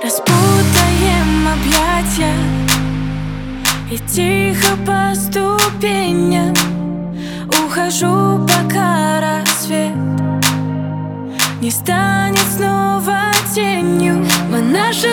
Распутаем объятия И тихо по ступеням. Ухожу, пока рассвет Не станет снова тенью. Мы наши